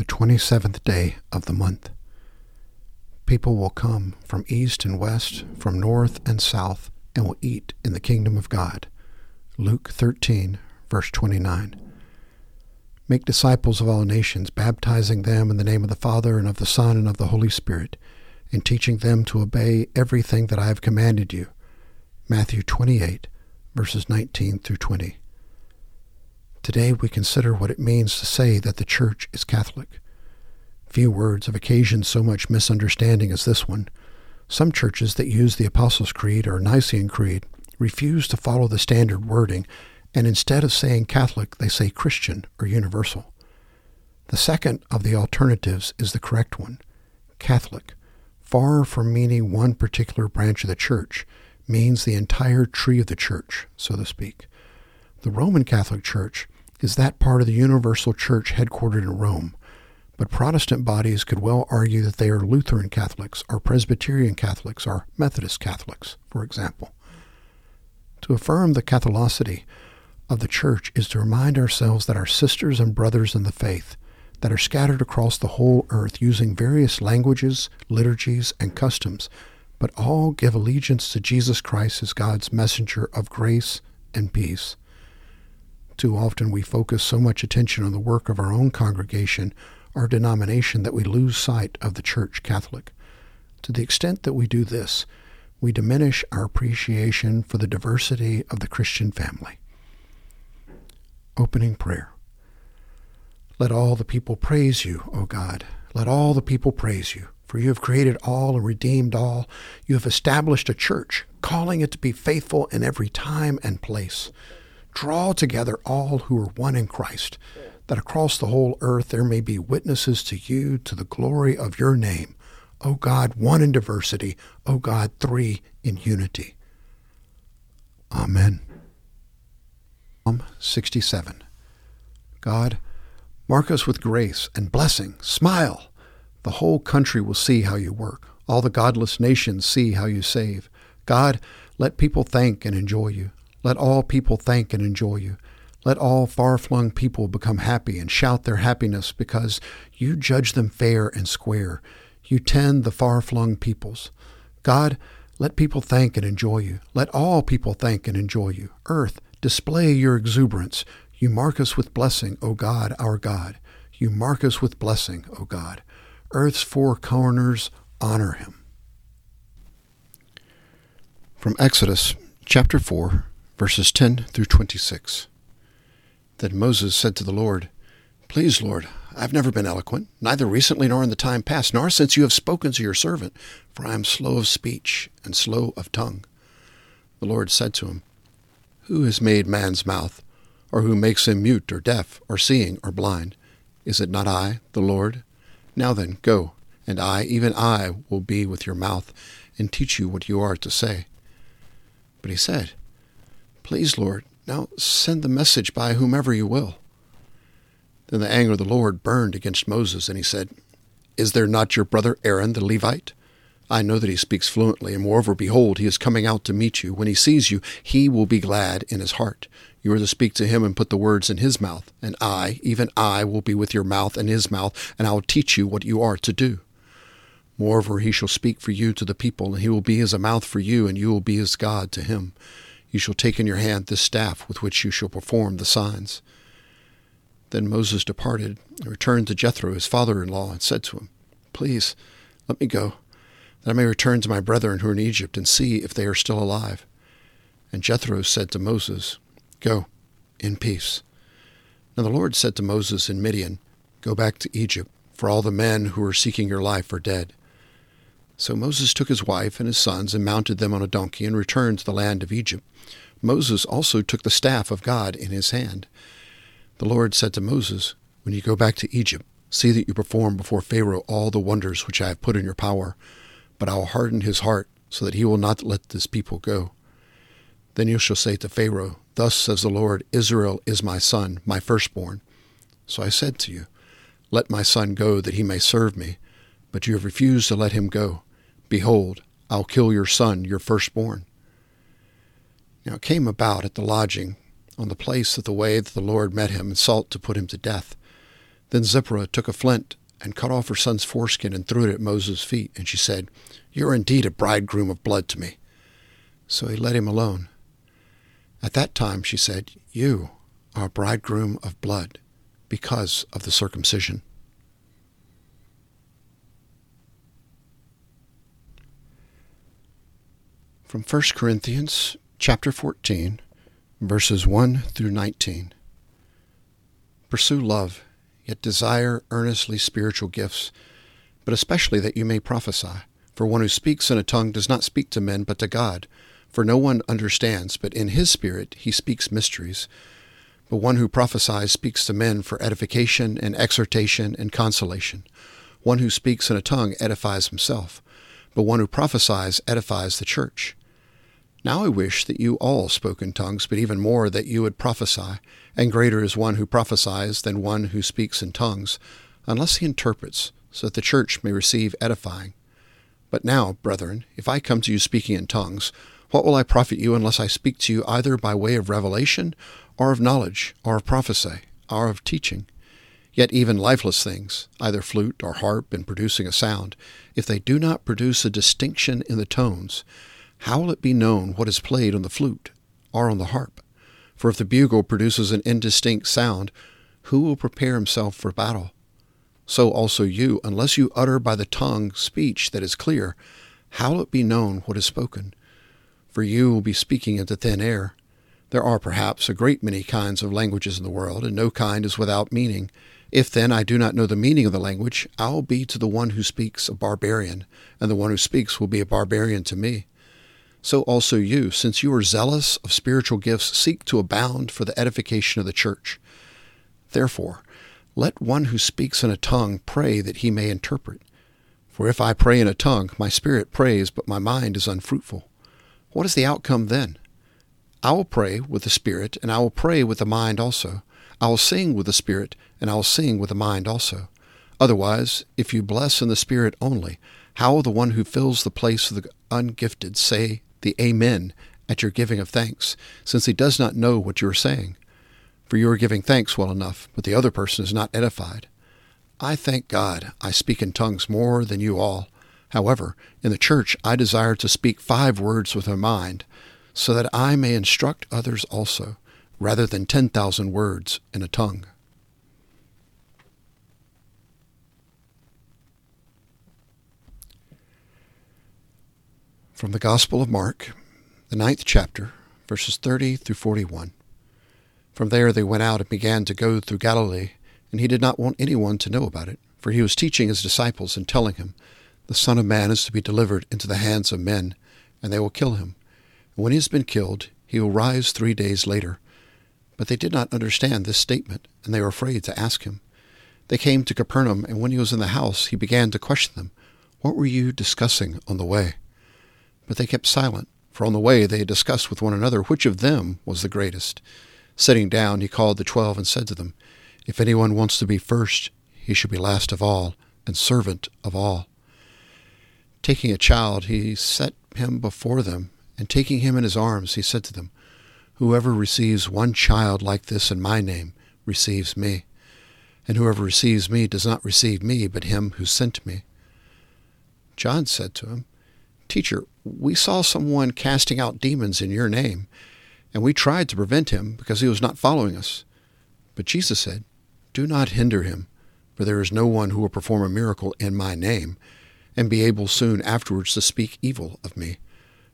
the 27th day of the month. People will come from east and west, from north and south, and will eat in the kingdom of God. Luke 13, verse 29. Make disciples of all nations, baptizing them in the name of the Father, and of the Son, and of the Holy Spirit, and teaching them to obey everything that I have commanded you. Matthew 28, verses 19 through 20. Today we consider what it means to say that the Church is Catholic. Few words have occasioned so much misunderstanding as this one. Some churches that use the Apostles' Creed or Nicene Creed refuse to follow the standard wording and instead of saying Catholic, they say Christian or universal. The second of the alternatives is the correct one Catholic, far from meaning one particular branch of the church, means the entire tree of the church, so to speak. The Roman Catholic Church is that part of the universal church headquartered in Rome, but Protestant bodies could well argue that they are Lutheran Catholics or Presbyterian Catholics or Methodist Catholics, for example. To affirm the Catholicity of the church is to remind ourselves that our sisters and brothers in the faith that are scattered across the whole earth using various languages, liturgies, and customs, but all give allegiance to Jesus Christ as God's messenger of grace and peace. Too often we focus so much attention on the work of our own congregation our denomination that we lose sight of the Church Catholic. To the extent that we do this, we diminish our appreciation for the diversity of the Christian family. Opening prayer. Let all the people praise you, O God. Let all the people praise you, for you have created all and redeemed all. You have established a church, calling it to be faithful in every time and place. Draw together all who are one in Christ, that across the whole earth there may be witnesses to you to the glory of your name. O God, one in diversity, O God, three in unity. Amen. Psalm 67. God, mark us with grace and blessing. Smile. The whole country will see how you work. All the godless nations see how you save. God, let people thank and enjoy you. Let all people thank and enjoy you. Let all far flung people become happy and shout their happiness because you judge them fair and square. You tend the far flung peoples. God, let people thank and enjoy you. Let all people thank and enjoy you. Earth, Display your exuberance. You mark us with blessing, O God, our God. You mark us with blessing, O God. Earth's four corners honor him. From Exodus chapter 4, verses 10 through 26. Then Moses said to the Lord, Please, Lord, I have never been eloquent, neither recently nor in the time past, nor since you have spoken to your servant, for I am slow of speech and slow of tongue. The Lord said to him, who has made man's mouth? Or who makes him mute or deaf or seeing or blind? Is it not I, the Lord? Now then, go, and I, even I, will be with your mouth and teach you what you are to say. But he said, Please, Lord, now send the message by whomever you will. Then the anger of the Lord burned against Moses, and he said, Is there not your brother Aaron the Levite? I know that he speaks fluently, and moreover, behold, he is coming out to meet you. When he sees you, he will be glad in his heart. You are to speak to him and put the words in his mouth, and I, even I, will be with your mouth and his mouth, and I will teach you what you are to do. Moreover, he shall speak for you to the people, and he will be as a mouth for you, and you will be as God to him. You shall take in your hand this staff with which you shall perform the signs. Then Moses departed and returned to Jethro, his father in law, and said to him, Please, let me go that I may return to my brethren who are in Egypt and see if they are still alive. And Jethro said to Moses, Go, in peace. Now the Lord said to Moses in Midian, Go back to Egypt, for all the men who are seeking your life are dead. So Moses took his wife and his sons and mounted them on a donkey and returned to the land of Egypt. Moses also took the staff of God in his hand. The Lord said to Moses, When you go back to Egypt, see that you perform before Pharaoh all the wonders which I have put in your power but I will harden his heart, so that he will not let this people go. Then you shall say to Pharaoh, Thus says the Lord, Israel is my son, my firstborn. So I said to you, Let my son go, that he may serve me. But you have refused to let him go. Behold, I'll kill your son, your firstborn. Now it came about at the lodging, on the place of the way that the Lord met him, and sought to put him to death. Then Zipporah took a flint and cut off her son's foreskin and threw it at Moses' feet, and she said, You are indeed a bridegroom of blood to me. So he let him alone. At that time she said, You are a bridegroom of blood because of the circumcision. From 1 Corinthians chapter 14, verses 1 through 19. Pursue love, yet desire earnestly spiritual gifts, but especially that you may prophesy. For one who speaks in a tongue does not speak to men, but to God. For no one understands, but in his spirit he speaks mysteries. But one who prophesies speaks to men for edification and exhortation and consolation. One who speaks in a tongue edifies himself, but one who prophesies edifies the church. Now I wish that you all spoke in tongues, but even more that you would prophesy. And greater is one who prophesies than one who speaks in tongues, unless he interprets, so that the church may receive edifying. But now, brethren, if I come to you speaking in tongues, what will I profit you unless I speak to you either by way of revelation, or of knowledge, or of prophecy, or of teaching? Yet even lifeless things, either flute or harp in producing a sound, if they do not produce a distinction in the tones, how will it be known what is played on the flute or on the harp? For if the bugle produces an indistinct sound, who will prepare himself for battle? So also you, unless you utter by the tongue speech that is clear, how will it be known what is spoken? For you will be speaking into thin air. There are perhaps a great many kinds of languages in the world, and no kind is without meaning. If then I do not know the meaning of the language, I will be to the one who speaks a barbarian, and the one who speaks will be a barbarian to me so also you, since you are zealous of spiritual gifts, seek to abound for the edification of the church. Therefore, let one who speaks in a tongue pray that he may interpret. For if I pray in a tongue, my spirit prays, but my mind is unfruitful. What is the outcome then? I will pray with the spirit, and I will pray with the mind also. I will sing with the spirit, and I will sing with the mind also. Otherwise, if you bless in the spirit only, how will the one who fills the place of the ungifted say the Amen at your giving of thanks, since he does not know what you are saying. For you are giving thanks well enough, but the other person is not edified. I thank God I speak in tongues more than you all. However, in the church I desire to speak five words with my mind, so that I may instruct others also, rather than ten thousand words in a tongue. From the Gospel of Mark, the ninth chapter, verses 30 through 41. From there they went out and began to go through Galilee, and he did not want anyone to know about it, for he was teaching his disciples and telling him, The Son of Man is to be delivered into the hands of men, and they will kill him. And when he has been killed, he will rise three days later. But they did not understand this statement, and they were afraid to ask him. They came to Capernaum, and when he was in the house, he began to question them, What were you discussing on the way? But they kept silent, for on the way they discussed with one another which of them was the greatest. Sitting down, he called the twelve and said to them, If anyone wants to be first, he should be last of all, and servant of all. Taking a child, he set him before them, and taking him in his arms, he said to them, Whoever receives one child like this in my name receives me, and whoever receives me does not receive me, but him who sent me. John said to him, Teacher, we saw someone casting out demons in your name, and we tried to prevent him because he was not following us. But Jesus said, Do not hinder him, for there is no one who will perform a miracle in my name, and be able soon afterwards to speak evil of me.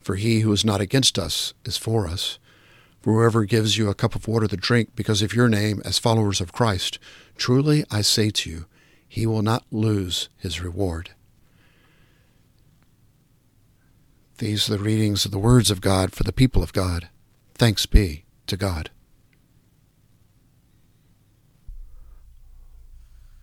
For he who is not against us is for us. For whoever gives you a cup of water to drink because of your name as followers of Christ, truly I say to you, he will not lose his reward. These are the readings of the words of God for the people of God. Thanks be to God.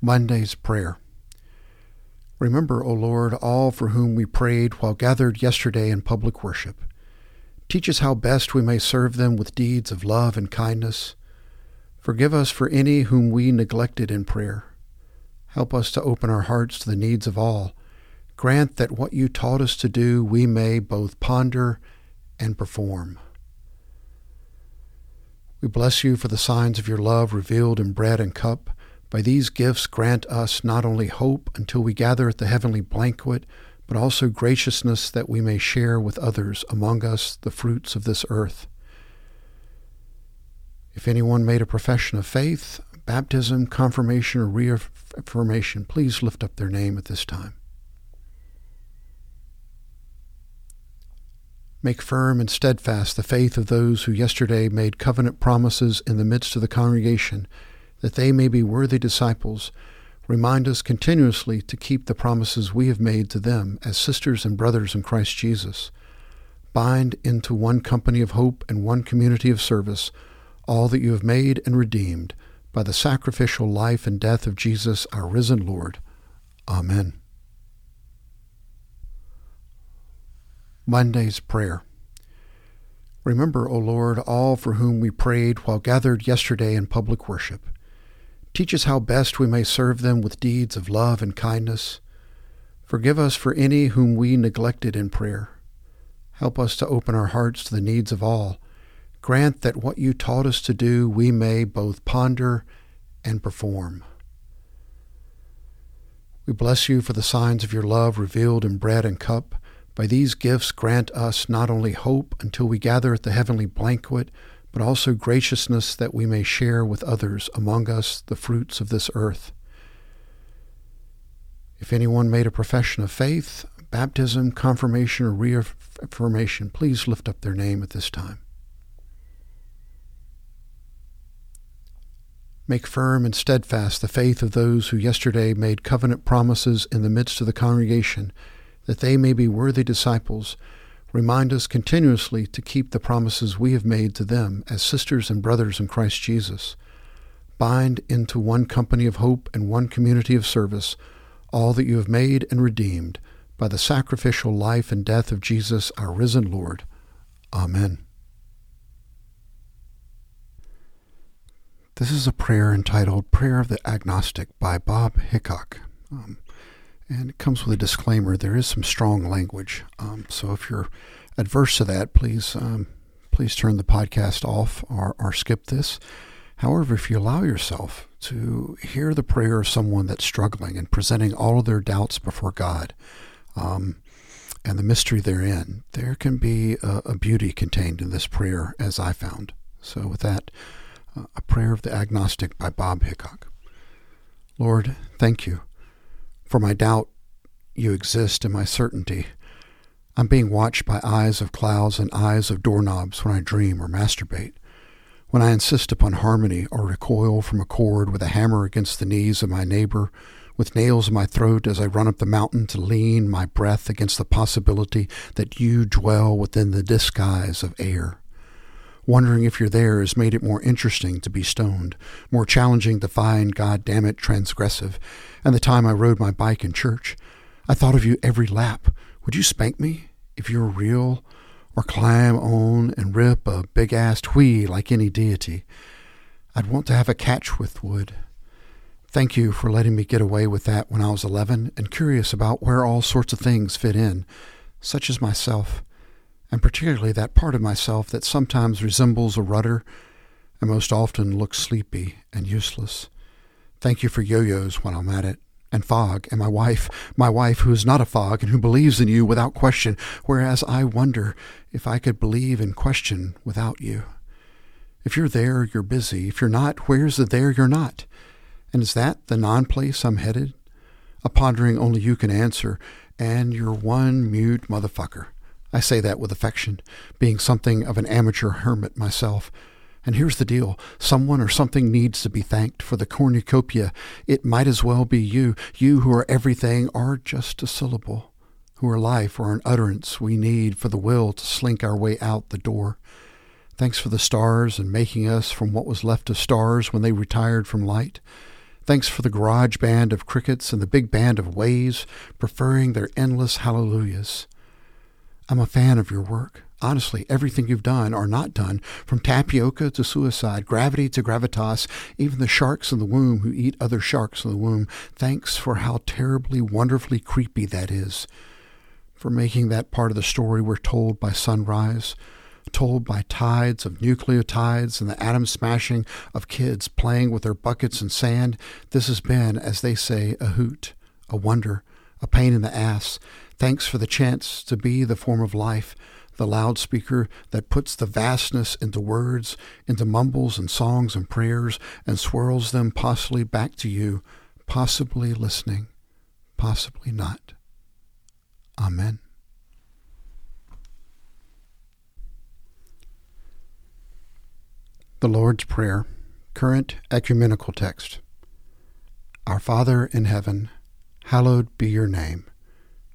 Monday's Prayer. Remember, O Lord, all for whom we prayed while gathered yesterday in public worship. Teach us how best we may serve them with deeds of love and kindness. Forgive us for any whom we neglected in prayer. Help us to open our hearts to the needs of all Grant that what you taught us to do we may both ponder and perform. We bless you for the signs of your love revealed in bread and cup, By these gifts, grant us not only hope until we gather at the heavenly banquet, but also graciousness that we may share with others among us the fruits of this earth. If anyone made a profession of faith, baptism, confirmation, or reaffirmation, please lift up their name at this time. Make firm and steadfast the faith of those who yesterday made covenant promises in the midst of the congregation, that they may be worthy disciples. Remind us continuously to keep the promises we have made to them as sisters and brothers in Christ Jesus. Bind into one company of hope and one community of service all that you have made and redeemed by the sacrificial life and death of Jesus, our risen Lord. Amen. Monday's Prayer. Remember, O Lord, all for whom we prayed while gathered yesterday in public worship. Teach us how best we may serve them with deeds of love and kindness. Forgive us for any whom we neglected in prayer. Help us to open our hearts to the needs of all. Grant that what you taught us to do we may both ponder and perform. We bless you for the signs of your love revealed in bread and cup by these gifts, grant us not only hope until we gather at the heavenly banquet, but also graciousness that we may share with others among us the fruits of this earth. If anyone made a profession of faith, baptism, confirmation, or reaffirmation, please lift up their name at this time. Make firm and steadfast the faith of those who yesterday made covenant promises in the midst of the congregation that they may be worthy disciples, remind us continuously to keep the promises we have made to them as sisters and brothers in Christ Jesus. Bind into one company of hope and one community of service all that you have made and redeemed by the sacrificial life and death of Jesus, our risen Lord. Amen. This is a prayer entitled Prayer of the Agnostic by Bob Hicok. Um, and it comes with a disclaimer. There is some strong language, um, so if you're adverse to that, please um, please turn the podcast off or, or skip this. However, if you allow yourself to hear the prayer of someone that's struggling and presenting all of their doubts before God, um, and the mystery therein, there can be a, a, beauty contained in this prayer, as I found. So, with that, uh, a prayer of the agnostic by Bob Hicok. Lord, thank you for my doubt, you exist in my certainty. I'm being watched by eyes of clouds and eyes of doorknobs when I dream or masturbate. When I insist upon harmony or recoil from a chord with a hammer against the knees of my neighbor, with nails in my throat as I run up the mountain to lean my breath against the possibility that you dwell within the disguise of air. Wondering if you're there has made it more interesting to be stoned, more challenging to find, God damn it, transgressive. And the time I rode my bike in church, I thought of you every lap. Would you spank me if you were real? Or climb on and rip a big ass twee like any deity? I'd want to have a catch with wood. Thank you for letting me get away with that when I was 11 and curious about where all sorts of things fit in, such as myself and particularly that part of myself that sometimes resembles a rudder and most often looks sleepy and useless. Thank you for yo-yos when I'm at it, and fog, and my wife, my wife who is not a fog and who believes in you without question, whereas I wonder if I could believe in question without you. If you're there, you're busy. If you're not, where's the there you're not? And is that the non-place I'm headed? A pondering only you can answer, and you're one mute motherfucker. I say that with affection, being something of an amateur hermit myself. And here's the deal someone or something needs to be thanked for the cornucopia. It might as well be you, you who are everything or just a syllable, who are life or an utterance we need for the will to slink our way out the door. Thanks for the stars and making us from what was left of stars when they retired from light. Thanks for the garage band of crickets and the big band of waves preferring their endless hallelujahs. I'm a fan of your work. Honestly, everything you've done or not done, from tapioca to suicide, gravity to gravitas, even the sharks in the womb who eat other sharks in the womb, thanks for how terribly, wonderfully creepy that is. For making that part of the story we're told by sunrise, told by tides of nucleotides and the atom smashing of kids playing with their buckets and sand, this has been, as they say, a hoot, a wonder, a pain in the ass. Thanks for the chance to be the form of life, the loudspeaker that puts the vastness into words, into mumbles and songs and prayers, and swirls them possibly back to you, possibly listening, possibly not. Amen. The Lord's Prayer, current ecumenical text. Our Father in heaven, hallowed be your name.